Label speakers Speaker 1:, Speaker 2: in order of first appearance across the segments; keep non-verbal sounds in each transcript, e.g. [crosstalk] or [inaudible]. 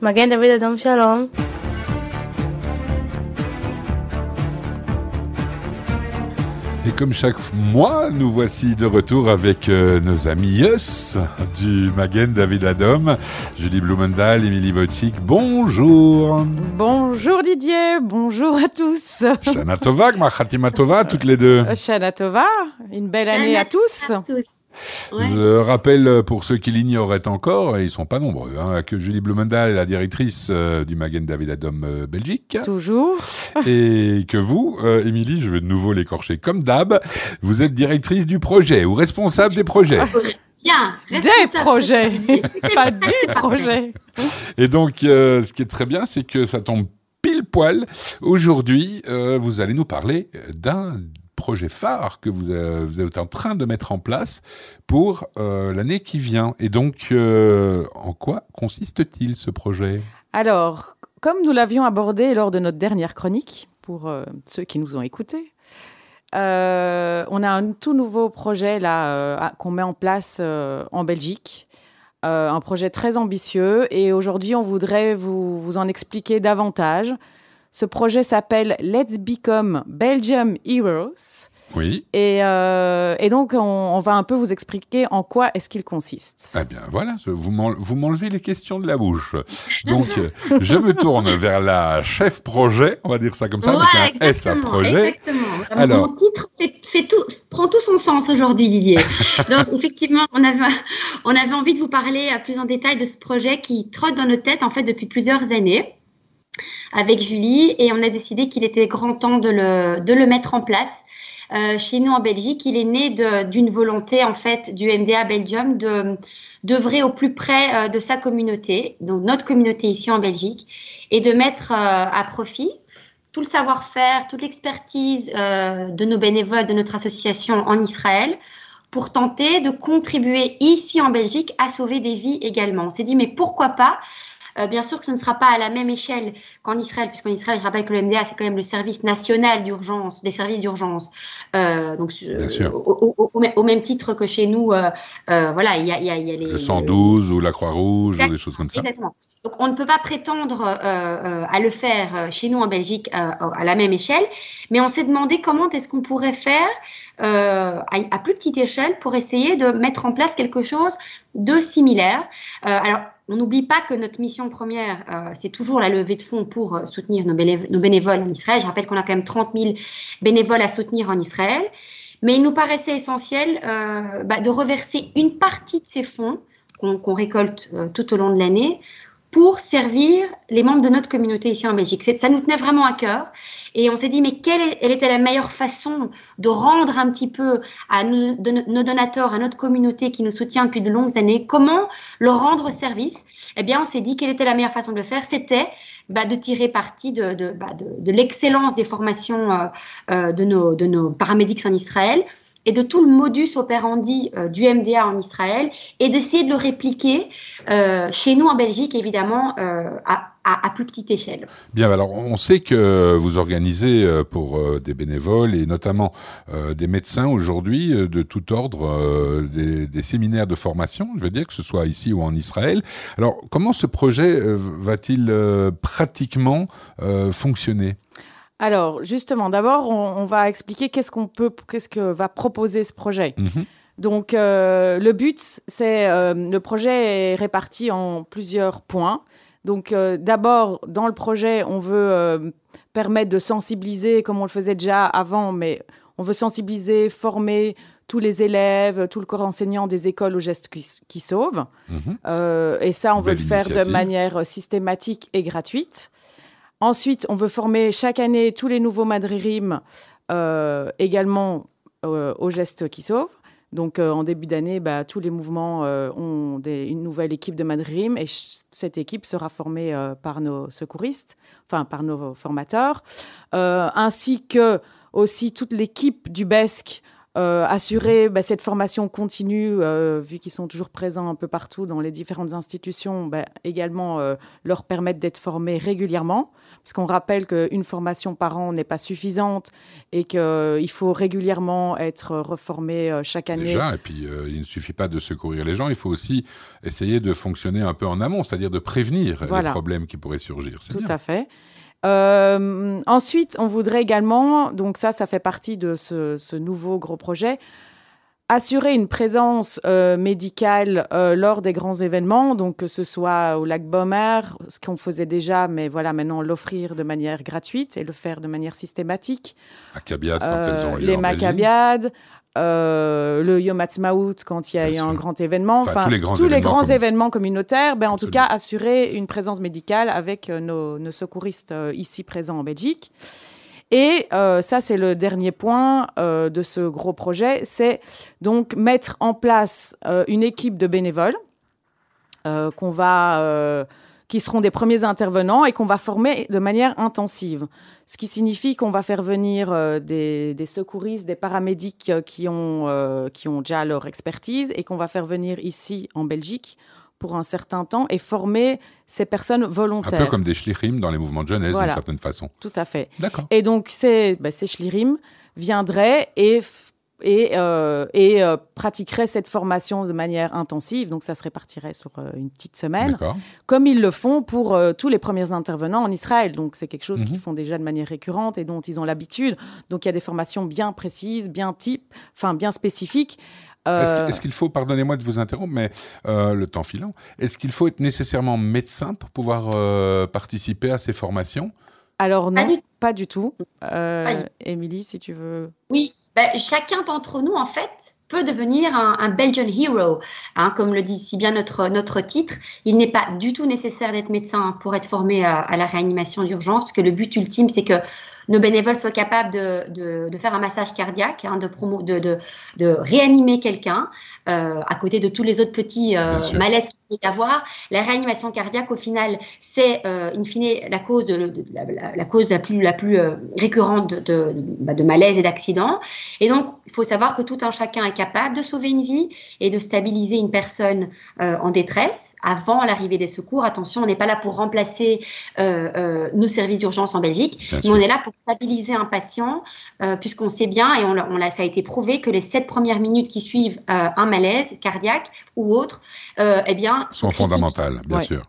Speaker 1: Magen David Adam Shalom.
Speaker 2: Et comme chaque mois, nous voici de retour avec euh, nos amis Yus du Magen David Adom, Julie Blumendahl, Émilie Wojcik. Bonjour.
Speaker 3: Bonjour Didier, bonjour à tous.
Speaker 2: Shana Tova, Machatima Tova, toutes les deux.
Speaker 3: Shana Tova, une belle année à tous.
Speaker 4: À tous.
Speaker 2: Je rappelle pour ceux qui l'ignoraient encore, et ils sont pas nombreux, hein, que Julie Blumendahl est la directrice euh, du Magen David Adom euh, Belgique.
Speaker 3: Toujours. [laughs]
Speaker 2: Et que vous, euh, Émilie, je vais de nouveau l'écorcher comme d'hab, vous êtes directrice du projet ou responsable des projets.
Speaker 4: Bien,
Speaker 3: Des projets, [laughs] pas du projet.
Speaker 2: Et donc, euh, ce qui est très bien, c'est que ça tombe pile poil. Aujourd'hui, euh, vous allez nous parler d'un projet phare que vous, euh, vous êtes en train de mettre en place pour euh, l'année qui vient. Et donc, euh, en quoi consiste-t-il ce projet?
Speaker 3: Alors, comme nous l'avions abordé lors de notre dernière chronique, pour ceux qui nous ont écoutés, on a un tout nouveau projet là qu'on met en place en Belgique. Un projet très ambitieux et aujourd'hui on voudrait vous, vous en expliquer davantage. Ce projet s'appelle Let's Become Belgium Heroes
Speaker 2: Oui.
Speaker 3: et, euh, et donc on, on va un peu vous expliquer en quoi est-ce qu'il consiste.
Speaker 2: Eh bien, voilà, vous m'en- vous m'enlevez les questions de la bouche. Donc, euh, je me tourne vers la chef projet, on va dire ça comme ça,
Speaker 4: Voilà,
Speaker 2: avec un S à
Speaker 4: exactement,
Speaker 2: projet.
Speaker 4: exactement.
Speaker 2: Alors.
Speaker 4: Mon titre fait, fait tout, prend tout son sens aujourd'hui, Didier. Donc, [laughs] effectivement, on avait, on avait envie de vous parler plus en détail de ce projet qui trotte dans nos têtes, en fait, depuis plusieurs années avec Julie et on a décidé qu'il était grand temps de le, de le mettre en place. Euh, chez nous en Belgique, il est né d'une volonté en fait du MDA Belgium de d'œuvrer au plus près euh, de sa communauté, donc notre communauté ici en Belgique, et de mettre euh, à profit tout le savoir-faire, toute l'expertise de nos bénévoles, de notre association en Israël, pour tenter de contribuer ici en Belgique à sauver des vies également. On s'est dit, mais pourquoi pas euh, bien sûr que ce ne sera pas à la même échelle qu'en Israël, puisqu'en Israël, je rappelle que le MDA, c'est quand même le service national d'urgence, des services d'urgence. Euh, donc. Au, au- au- au même titre que chez nous, euh, euh, voilà, il y a, il y a- il y a les.
Speaker 2: Le 112 ou la Croix-Rouge ou des choses comme ça.
Speaker 4: Exactement. Donc, on ne peut pas prétendre euh, euh, à le faire euh, chez nous en Belgique à la même échelle, mais on s'est demandé comment est-ce qu'on pourrait faire à, plus petite échelle pour essayer de mettre en place quelque chose de similaire. Alors, on n'oublie pas que notre mission première, c'est toujours la levée de fonds pour soutenir nos, bénév- nos bénévoles en Israël. Je rappelle qu'on a quand même 30 000 bénévoles à soutenir en Israël. Mais il nous paraissait essentiel bah, de reverser une partie de ces fonds qu'on récolte tout au long de l'année pour servir les membres de notre communauté ici en Belgique. Ça nous tenait vraiment à cœur. Et on s'est dit mais quelle, était la meilleure façon de rendre un petit peu à nos, donateurs, à notre communauté qui nous soutient depuis de longues années, comment leur rendre service? Eh bien, on s'est dit quelle était la meilleure façon de le faire, c'était bah, de tirer parti de, bah, l'excellence des formations euh, euh, de nos paramédics en Israël et de tout le modus operandi euh, du MDA en Israël et d'essayer de le répliquer euh, chez nous en Belgique, évidemment, euh, à, plus petite échelle.
Speaker 2: Bien, alors on sait que vous organisez pour des bénévoles et notamment des médecins aujourd'hui de tout ordre des, séminaires de formation, je veux dire que ce soit ici ou en Israël. Alors comment ce projet va-t-il pratiquement fonctionner?
Speaker 3: Alors, justement, d'abord, on, on va expliquer qu'est-ce qu'on peut, qu'est-ce que va proposer ce projet.
Speaker 2: Mhm.
Speaker 3: Donc, euh, le but, c'est euh, le projet est réparti en plusieurs points. Donc, euh, d'abord, dans le projet, on veut permettre de sensibiliser, comme on le faisait déjà avant, mais on veut sensibiliser, former tous les élèves, tout le corps enseignant des écoles aux gestes qui, qui sauvent.
Speaker 2: Mhm.
Speaker 3: Et ça, on veut le faire de manière systématique et gratuite. Ensuite, on veut former chaque année tous les nouveaux madririm euh, également euh, aux gestes qui sauvent. Donc, euh, en début d'année, bah, tous les mouvements euh, ont une nouvelle équipe de madririm et cette équipe sera formée par nos secouristes, enfin par nos formateurs, ainsi que aussi toute l'équipe du BESC euh, assurer bah, cette formation continue, euh, vu qu'ils sont toujours présents un peu partout dans les différentes institutions, bah, également euh, leur permettre d'être formés régulièrement. Parce qu'on rappelle qu'une formation par an n'est pas suffisante et qu'il faut régulièrement être reformé chaque année.
Speaker 2: Déjà, et puis il ne suffit pas de secourir les gens, il faut aussi essayer de fonctionner un peu en amont, c'est-à-dire de prévenir les problèmes qui pourraient surgir.
Speaker 3: Tout à fait. Euh, ensuite, on voudrait également, donc ça, ça fait partie de ce, nouveau gros projet, assurer une présence euh, médicale euh, lors des grands événements, donc que ce soit au lac Bomer, ce qu'on faisait déjà, mais voilà, maintenant l'offrir de manière gratuite et le faire de manière systématique.
Speaker 2: Macabiades, quand elles ont lieu
Speaker 3: Les Macabiades, euh, le Yom quand il y a eu un grand événement, enfin, tous les grands, événements, communautaires, ben, en tout cas assurer une présence médicale avec euh, nos, secouristes euh, ici présents en Belgique. Et ça, c'est le dernier point de ce gros projet, c'est donc mettre en place une équipe de bénévoles qu'on va qui seront des premiers intervenants et qu'on va former de manière intensive. Ce qui signifie qu'on va faire venir euh, des, secouristes, des paramédics euh, qui, ont, euh, qui ont déjà leur expertise et qu'on va faire venir ici en Belgique pour un certain temps et former ces personnes volontaires.
Speaker 2: Un peu comme des schlirim dans les mouvements de jeunesse d'une certaine façon.
Speaker 3: Tout à fait. D'accord. Et donc ces, ben, ces schlirim viendraient et et, euh, et euh, pratiqueraient cette formation de manière intensive. Donc, ça se répartirait sur euh, une petite semaine, comme ils le font pour tous les premiers intervenants en Israël. Donc, c'est quelque chose qu'ils mhm. font déjà de manière récurrente et dont ils ont l'habitude. Donc, il y a des formations bien précises, bien type, enfin bien spécifiques.
Speaker 2: Est-ce qu'il faut, pardonnez-moi de vous interrompre, mais le temps filant, est-ce qu'il faut être nécessairement médecin pour pouvoir participer à ces formations?
Speaker 3: Alors non, pas du tout. Émilie, si tu veux.
Speaker 4: Oui, ben, chacun d'entre nous, en fait, peut devenir un, Belgian hero. Hein, comme le dit si bien notre, notre titre, il n'est pas du tout nécessaire d'être médecin pour être formé à, à la réanimation d'urgence, parce que le but ultime, c'est que nos bénévoles soient capables de, de, faire un massage cardiaque, hein, de, promo, de, de, réanimer quelqu'un, euh, à côté de tous les autres petits euh, malaises qu'il peut y avoir. La réanimation cardiaque, au final, c'est euh, in fine la cause, de, la, cause la plus, la plus récurrente de, bah, de, malaise et d'accident. Et donc, il faut savoir que tout un chacun est capable de sauver une vie et de stabiliser une personne en détresse avant l'arrivée des secours. Attention, on n'est pas là pour remplacer euh, euh, nos services d'urgence en Belgique, mais on est là pour stabiliser un patient, euh, puisqu'on sait bien, et on, on ça a été prouvé, que les sept premières minutes qui suivent un malaise cardiaque ou autre, eh bien,
Speaker 2: sont, fondamentales, bien sûr.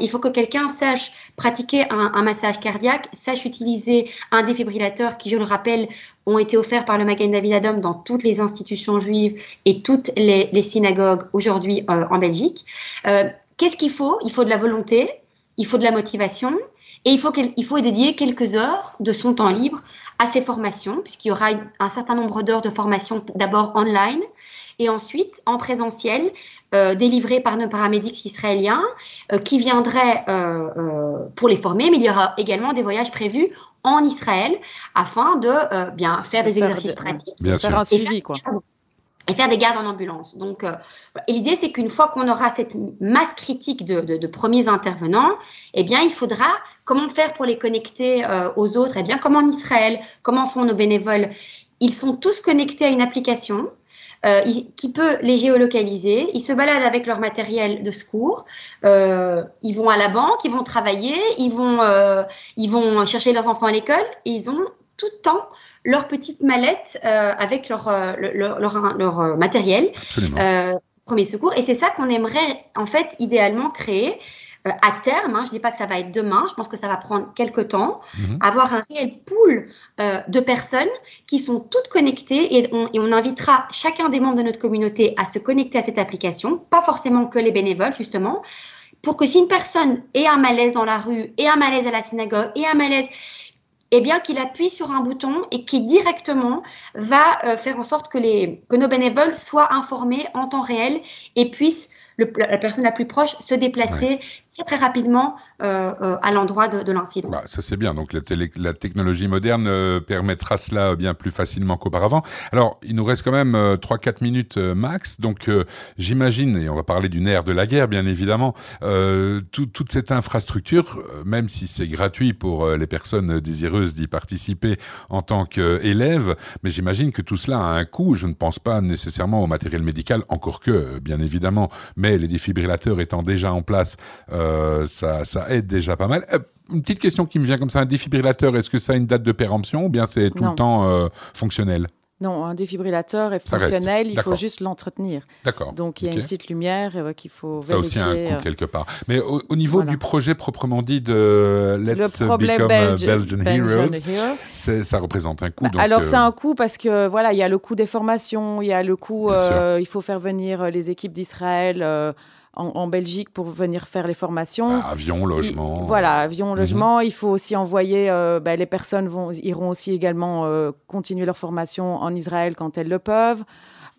Speaker 4: Il faut que quelqu'un sache pratiquer un, massage cardiaque, sache utiliser un défibrillateur qui, je le rappelle, ont été offerts par le Magen David Adom dans toutes les institutions juives et toutes les, synagogues aujourd'hui euh, en Belgique. Euh, qu'est-ce qu'il faut? Il faut de la volonté, il faut de la motivation et il faut, il faut dédier quelques heures de son temps libre à ces formations, puisqu'il y aura un certain nombre d'heures de formation d'abord online et ensuite en présentiel, euh, délivré par nos paramédics israéliens euh, qui viendraient pour les former, mais il y aura également des voyages prévus en Israël afin de bien faire des exercices pratiques,
Speaker 3: faire un suivi quoi.
Speaker 4: Et faire des gardes en ambulance. Donc, l'idée, c'est qu'une fois qu'on aura cette masse critique de, premiers intervenants, eh bien, il faudra comment faire pour les connecter aux autres? Eh bien, comme en Israël, comment font nos bénévoles? Ils sont tous connectés à une application euh, qui peut les géolocaliser. Ils se baladent avec leur matériel de secours. Euh, ils vont à la banque, ils vont travailler, ils vont, euh, ils vont chercher leurs enfants à l'école et ils ont tout le temps leur petite mallette avec leur, leur, leur, leur matériel. premier secours. Et c'est ça qu'on aimerait, en fait, idéalement créer. Euh, à terme, hein, je ne dis pas que ça va être demain, je pense que ça va prendre quelques temps, mhm. avoir un réel pool euh, de personnes qui sont toutes connectées et on, invitera chacun des membres de notre communauté à se connecter à cette application, pas forcément que les bénévoles justement, pour que si une personne ait un malaise dans la rue, et un malaise à la synagogue, et un malaise, eh bien qu'il appuie sur un bouton et qui directement va euh, faire en sorte que, les, que nos bénévoles soient informés en temps réel et puissent la personne la plus proche se déplacer très très rapidement à l'endroit de, l'incident.
Speaker 2: Bah, ça c'est bien. Donc la, la technologie moderne permettra cela bien plus facilement qu'auparavant. Alors il nous reste quand même 3-4 minutes max. Donc j'imagine, et on va parler du nerf de la guerre bien évidemment, toute cette infrastructure, même si c'est gratuit pour les personnes désireuses d'y participer en tant qu'élèves, mais j'imagine que tout cela a un coût. Je ne pense pas nécessairement au matériel médical, encore que, bien évidemment, mais les défibrillateurs étant déjà en place, euh, ça, ça, aide déjà pas mal. Euh, une petite question qui me vient comme ça, un défibrillateur, est-ce que ça a une date de péremption ou bien c'est tout le temps euh, fonctionnel?
Speaker 3: Non, un défibrillateur est fonctionnel, il faut juste l'entretenir.
Speaker 2: D'accord.
Speaker 3: Donc il y a une petite lumière euh, qu'il faut
Speaker 2: vérifier. Ça aussi un coût quelque part. Mais au, niveau du projet proprement dit de Let's Become Belgian, Heroes, ça représente un coût. Bah,
Speaker 3: donc, alors c'est un coût parce que voilà, il y a le coût des formations, il y a le coût, il faut faire venir les équipes d'Israël en, Belgique pour venir faire les formations.
Speaker 2: Bah, avion, logement.
Speaker 3: voilà, avion, mhm. logement. Il faut aussi envoyer, euh, bah, les personnes vont, iront aussi également euh, continuer leur formation en Israël quand elles le peuvent.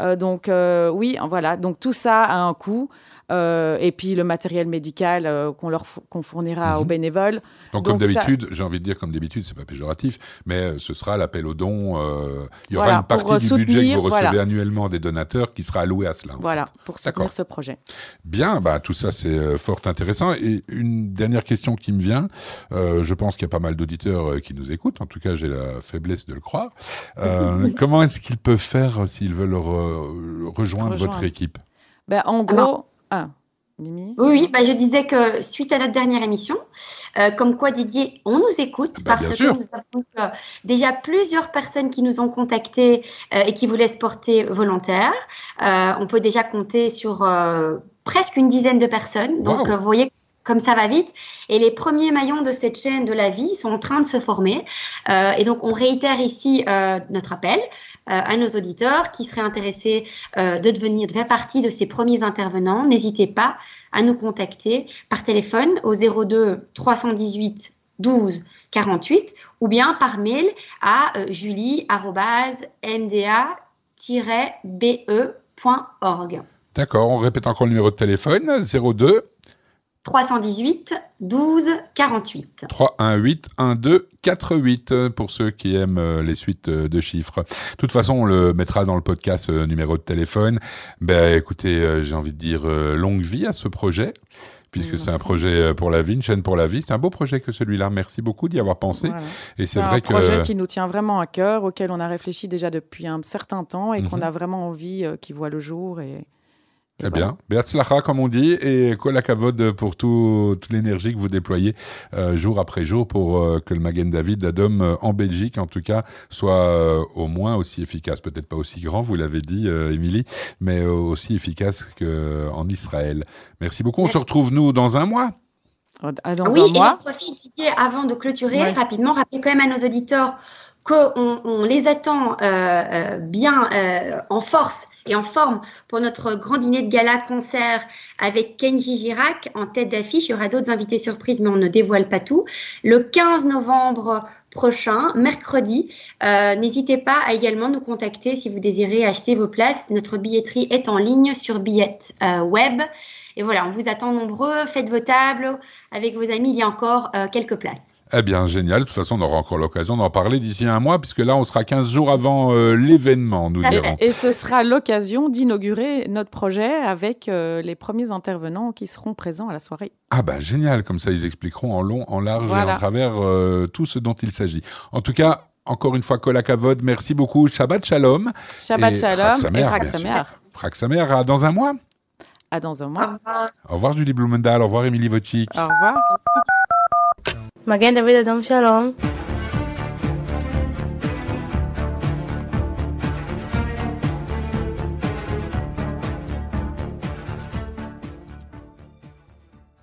Speaker 3: Euh, donc oui, voilà, donc tout ça a un coût. Euh, et puis le matériel médical euh, qu'on leur qu'on fournira aux mhm. bénévoles.
Speaker 2: Donc, comme d'habitude, j'ai envie de dire comme d'habitude, c'est pas péjoratif, mais euh, ce sera l'appel aux dons. il y aura une partie du budget que vous recevez annuellement des donateurs qui sera alloué à cela.
Speaker 3: Voilà, pour soutenir ce projet.
Speaker 2: Bien, bah tout ça c'est fort intéressant. Et une dernière question qui me vient, je pense qu'il y a pas mal d'auditeurs qui nous écoutent. En tout cas, j'ai la faiblesse de le croire. [laughs] comment est-ce qu'ils peuvent faire s'ils veulent rejoindre, votre équipe?
Speaker 3: Ben, en gros, ah, Mimi
Speaker 4: Oui, oui bah, je disais que suite à notre dernière émission, euh, comme quoi Didier, on nous écoute
Speaker 2: bah,
Speaker 4: parce
Speaker 2: que
Speaker 4: nous avons euh, déjà plusieurs personnes qui nous ont contactés euh, et qui voulaient se porter volontaires. on peut déjà compter sur presque une dizaine de personnes. Donc, vous voyez comme ça va vite. Et les premiers maillons de cette chaîne de la vie sont en train de se former. et donc, on réitère ici notre appel. Euh, à nos auditeurs qui seraient intéressés euh, de devenir, de faire partie de ces premiers intervenants, n'hésitez pas à nous contacter par téléphone au 02 318 12 48 ou bien par mail à euh, julie@nda-be.org.
Speaker 2: D'accord, on répète encore le numéro de téléphone 02
Speaker 4: 318 12 48.
Speaker 2: 318 12 48 pour ceux qui aiment euh, les suites euh, de chiffres. De toute façon, on le mettra dans le podcast euh, numéro de téléphone. Ben, écoutez, j'ai envie de dire longue vie à ce projet puisque c'est un projet pour la vie, une chaîne pour la vie. C'est un beau projet que celui-là. Merci beaucoup d'y avoir pensé.
Speaker 3: Et c'est vrai que. C'est un projet qui nous tient vraiment à cœur, auquel on a réfléchi déjà depuis un certain temps et qu'on mhm. a vraiment envie qu'il voit le jour. Et
Speaker 2: eh bien, Beatzlacha, comme on dit, et Kolakavod pour toute l'énergie que vous déployez euh, jour après jour pour euh, que le Magen David d'Adam euh, en Belgique, en tout cas, soit au moins aussi efficace. Peut-être pas aussi grand, vous l'avez dit, Émilie, mais aussi efficace qu'en Israël. Merci beaucoup. On se retrouve, nous, dans un mois.
Speaker 4: Dans oui, un mois. et j'en profite, avant de clôturer, rapidement, rappeler quand même à nos auditeurs qu'on on les attend bien en force et en forme pour notre grand dîner de gala concert avec Kenji Girac en tête d'affiche. Il y aura d'autres invités surprises, mais on ne dévoile pas tout. Le 15 novembre prochain, mercredi, euh, n'hésitez pas à également nous contacter si vous désirez acheter vos places. Notre billetterie est en ligne sur Billette euh, Web. Et voilà, on vous attend nombreux. Faites vos tables avec vos amis. Il y a encore euh, quelques places.
Speaker 2: Eh bien, génial. De toute façon, on aura encore l'occasion d'en parler d'ici un mois, puisque là, on sera 15 jours avant euh, l'événement, nous dirons.
Speaker 3: Et ce sera l'occasion d'inaugurer notre projet avec euh, les premiers intervenants qui seront présents à la soirée.
Speaker 2: Ah ben, génial. Comme ça, ils expliqueront en long, en large et en travers euh, tout ce dont il s'agit. En tout cas, encore une fois, Kolakavod, merci beaucoup. Shabbat Shalom.
Speaker 3: Shabbat Shalom et Raksamer.
Speaker 2: Raksamer, à dans un mois.
Speaker 3: À dans un mois.
Speaker 2: Au revoir, Julie Blumendahl. Au revoir, Émilie Wojcik.
Speaker 3: Au revoir.
Speaker 1: מגן דוד אדום שלום.